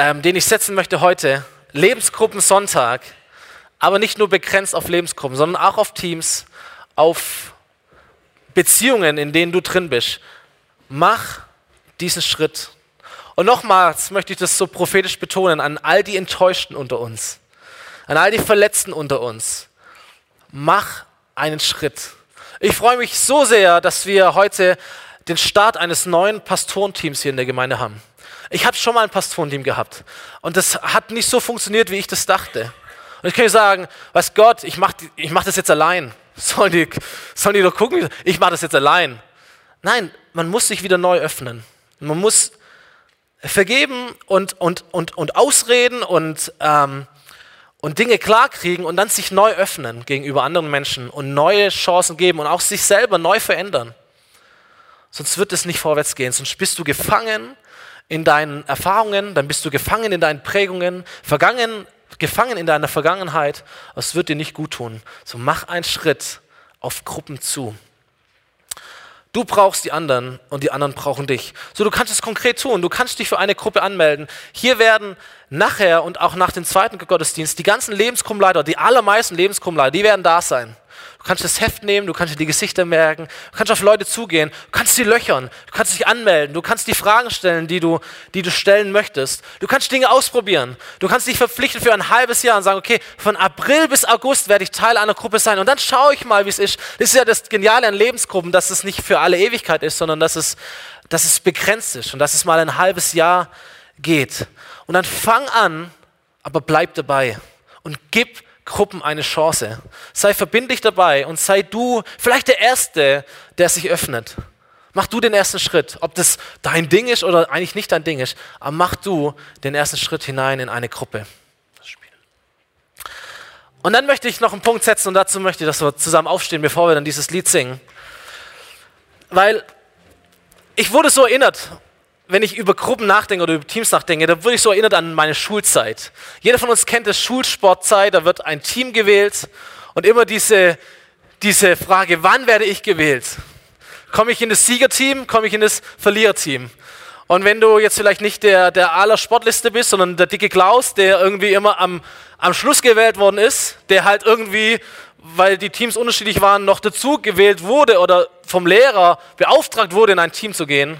ähm, den ich setzen möchte heute. Lebensgruppen Sonntag, aber nicht nur begrenzt auf Lebensgruppen, sondern auch auf Teams, auf Beziehungen, in denen du drin bist. Mach diesen Schritt. Und nochmals möchte ich das so prophetisch betonen an all die Enttäuschten unter uns, an all die Verletzten unter uns. Mach einen Schritt. Ich freue mich so sehr, dass wir heute den Start eines neuen Pastorenteams hier in der Gemeinde haben. Ich habe schon mal ein Pastorenteam gehabt und das hat nicht so funktioniert, wie ich das dachte. Und ich kann dir sagen, was Gott, ich mache ich mach das jetzt allein. Sollen die, sollen die doch gucken, ich mache das jetzt allein. Nein, man muss sich wieder neu öffnen. Man muss vergeben und, und, und, und ausreden und, ähm, und Dinge klarkriegen und dann sich neu öffnen gegenüber anderen Menschen und neue Chancen geben und auch sich selber neu verändern. Sonst wird es nicht vorwärts gehen, sonst bist du gefangen in deinen Erfahrungen, dann bist du gefangen in deinen Prägungen, vergangen, gefangen in deiner Vergangenheit. Das wird dir nicht gut tun. So mach einen Schritt auf Gruppen zu. Du brauchst die anderen und die anderen brauchen dich. So, du kannst es konkret tun. Du kannst dich für eine Gruppe anmelden. Hier werden nachher und auch nach dem zweiten Gottesdienst die ganzen Lebensgruppenleiter, die allermeisten Lebensgruppenleiter, die werden da sein. Du kannst das Heft nehmen, du kannst dir die Gesichter merken, du kannst auf Leute zugehen, du kannst sie löchern, du kannst dich anmelden, du kannst die Fragen stellen, die du, die du stellen möchtest. Du kannst Dinge ausprobieren. Du kannst dich verpflichten für ein halbes Jahr und sagen, okay, von April bis August werde ich Teil einer Gruppe sein und dann schaue ich mal, wie es ist. Das ist ja das Geniale an Lebensgruppen, dass es nicht für alle Ewigkeit ist, sondern dass es, dass es begrenzt ist und dass es mal ein halbes Jahr geht. Und dann fang an, aber bleib dabei und gib Gruppen eine Chance. Sei verbindlich dabei und sei du vielleicht der Erste, der sich öffnet. Mach du den ersten Schritt. Ob das dein Ding ist oder eigentlich nicht dein Ding ist, aber mach du den ersten Schritt hinein in eine Gruppe. Und dann möchte ich noch einen Punkt setzen und dazu möchte ich, dass wir zusammen aufstehen, bevor wir dann dieses Lied singen. Weil ich wurde so erinnert wenn ich über Gruppen nachdenke oder über Teams nachdenke, da würde ich so erinnert an meine Schulzeit. Jeder von uns kennt das Schulsportzeit, da wird ein Team gewählt und immer diese, diese Frage, wann werde ich gewählt? Komme ich in das Siegerteam, komme ich in das Verliererteam? Und wenn du jetzt vielleicht nicht der, der aller Sportliste bist, sondern der dicke Klaus, der irgendwie immer am, am Schluss gewählt worden ist, der halt irgendwie, weil die Teams unterschiedlich waren, noch dazu gewählt wurde oder vom Lehrer beauftragt wurde, in ein Team zu gehen,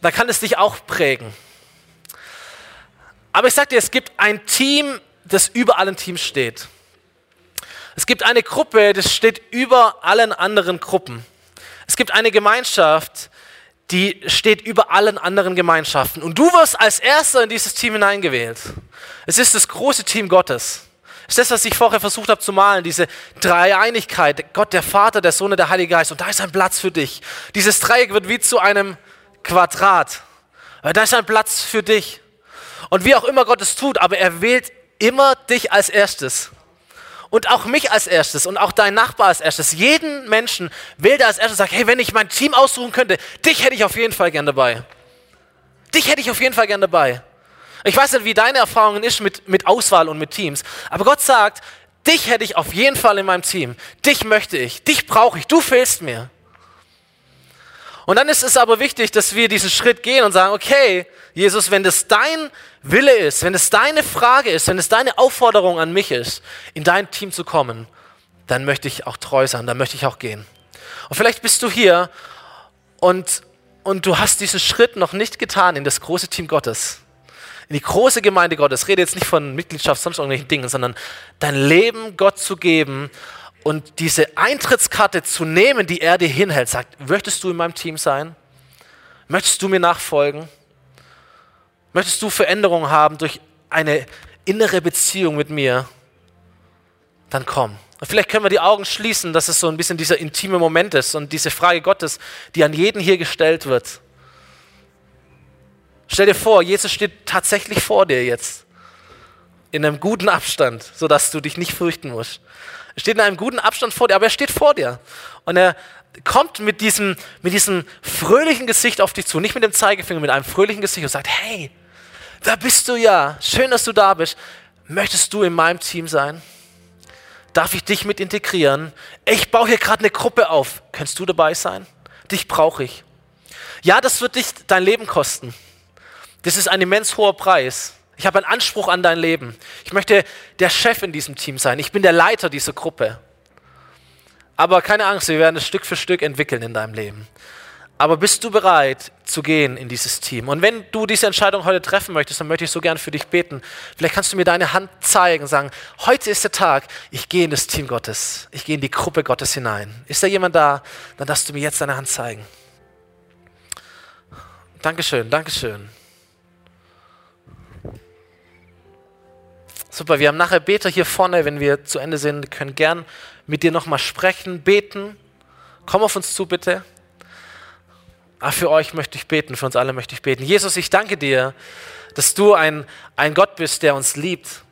dann kann es dich auch prägen. Aber ich sage dir, es gibt ein Team, das über allen Teams steht. Es gibt eine Gruppe, das steht über allen anderen Gruppen. Es gibt eine Gemeinschaft, die steht über allen anderen Gemeinschaften. Und du wirst als Erster in dieses Team hineingewählt. Es ist das große Team Gottes. Es ist das, was ich vorher versucht habe zu malen, diese Dreieinigkeit, Gott, der Vater, der Sohn und der Heilige Geist. Und da ist ein Platz für dich. Dieses Dreieck wird wie zu einem Quadrat. Da ist ein Platz für dich. Und wie auch immer Gott es tut, aber er wählt immer dich als erstes. und auch mich als erstes und auch dein Nachbar als erstes. Jeden Menschen wählt er als erstes und sagt, hey, wenn ich mein Team aussuchen könnte, dich hätte ich auf jeden Fall gern dabei. Dich hätte ich auf jeden Fall gern dabei. Ich weiß nicht, wie deine Erfahrungen ist mit, mit Auswahl und mit Teams, aber Gott sagt, dich hätte ich auf jeden Fall in meinem Team. Dich möchte ich, dich brauche ich, du fehlst mir. Und dann ist es aber wichtig, dass wir diesen Schritt gehen und sagen, okay, Jesus, wenn das dein Wille ist, wenn es deine Frage ist, wenn es deine Aufforderung an mich ist, in dein Team zu kommen, dann möchte ich auch treu sein, dann möchte ich auch gehen. Und vielleicht bist du hier und, und du hast diesen Schritt noch nicht getan in das große Team Gottes, in die große Gemeinde Gottes. Ich rede jetzt nicht von Mitgliedschaft, sonst irgendwelchen Dingen, sondern dein Leben Gott zu geben und diese Eintrittskarte zu nehmen, die er dir hinhält, sagt, möchtest du in meinem Team sein? Möchtest du mir nachfolgen? Möchtest du Veränderungen haben durch eine innere Beziehung mit mir? Dann komm. Und vielleicht können wir die Augen schließen, dass es so ein bisschen dieser intime Moment ist und diese Frage Gottes, die an jeden hier gestellt wird. Stell dir vor, Jesus steht tatsächlich vor dir jetzt. In einem guten Abstand, sodass du dich nicht fürchten musst. Er steht in einem guten Abstand vor dir, aber er steht vor dir. Und er kommt mit diesem, mit diesem fröhlichen Gesicht auf dich zu, nicht mit dem Zeigefinger, mit einem fröhlichen Gesicht und sagt, hey, da bist du ja, schön, dass du da bist. Möchtest du in meinem Team sein? Darf ich dich mit integrieren? Ich baue hier gerade eine Gruppe auf. Könntest du dabei sein? Dich brauche ich. Ja, das wird dich dein Leben kosten. Das ist ein immens hoher Preis. Ich habe einen Anspruch an dein Leben. Ich möchte der Chef in diesem Team sein. Ich bin der Leiter dieser Gruppe. Aber keine Angst, wir werden es Stück für Stück entwickeln in deinem Leben. Aber bist du bereit zu gehen in dieses Team? Und wenn du diese Entscheidung heute treffen möchtest, dann möchte ich so gern für dich beten. Vielleicht kannst du mir deine Hand zeigen sagen, heute ist der Tag, ich gehe in das Team Gottes. Ich gehe in die Gruppe Gottes hinein. Ist da jemand da? Dann darfst du mir jetzt deine Hand zeigen. Dankeschön, Dankeschön. Super, wir haben nachher Beter hier vorne, wenn wir zu Ende sind, können gern mit dir nochmal sprechen, beten. Komm auf uns zu, bitte. Ah, für euch möchte ich beten, für uns alle möchte ich beten. Jesus, ich danke dir, dass du ein, ein Gott bist, der uns liebt.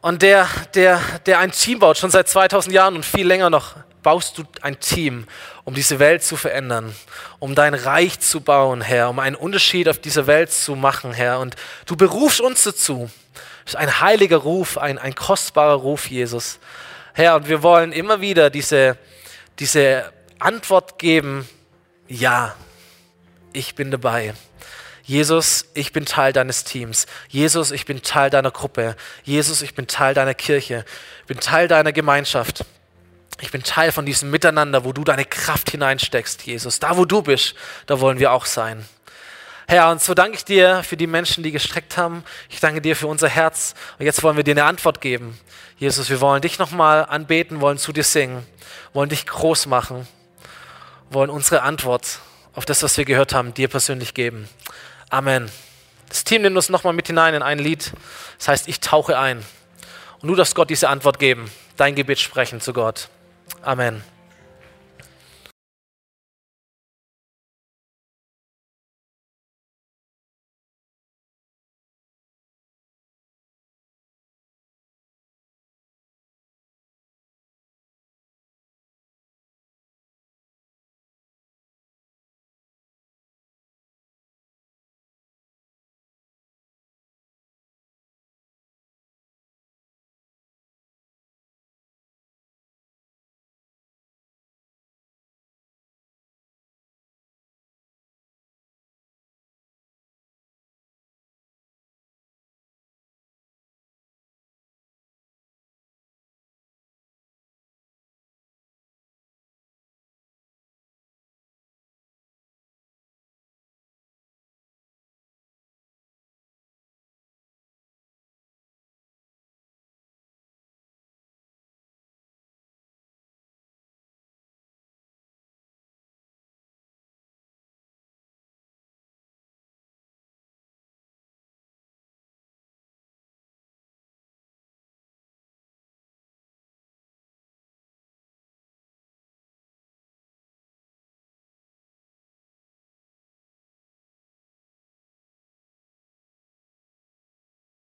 Und der, der, der ein Team baut, schon seit 2000 Jahren und viel länger noch, baust du ein Team, um diese Welt zu verändern, um dein Reich zu bauen, Herr, um einen Unterschied auf dieser Welt zu machen, Herr. Und du berufst uns dazu. Das ist ein heiliger Ruf, ein, ein kostbarer Ruf, Jesus. Herr, und wir wollen immer wieder diese, diese Antwort geben, ja, ich bin dabei. Jesus, ich bin Teil deines Teams. Jesus, ich bin Teil deiner Gruppe. Jesus, ich bin Teil deiner Kirche. Ich bin Teil deiner Gemeinschaft. Ich bin Teil von diesem Miteinander, wo du deine Kraft hineinsteckst, Jesus. Da, wo du bist, da wollen wir auch sein. Herr, und so danke ich dir für die Menschen, die gestreckt haben. Ich danke dir für unser Herz. Und jetzt wollen wir dir eine Antwort geben. Jesus, wir wollen dich nochmal anbeten, wollen zu dir singen, wollen dich groß machen, wollen unsere Antwort auf das, was wir gehört haben, dir persönlich geben. Amen. Das Team nimmt uns nochmal mit hinein in ein Lied. Das heißt, ich tauche ein. Und du darfst Gott diese Antwort geben, dein Gebet sprechen zu Gott. Amen.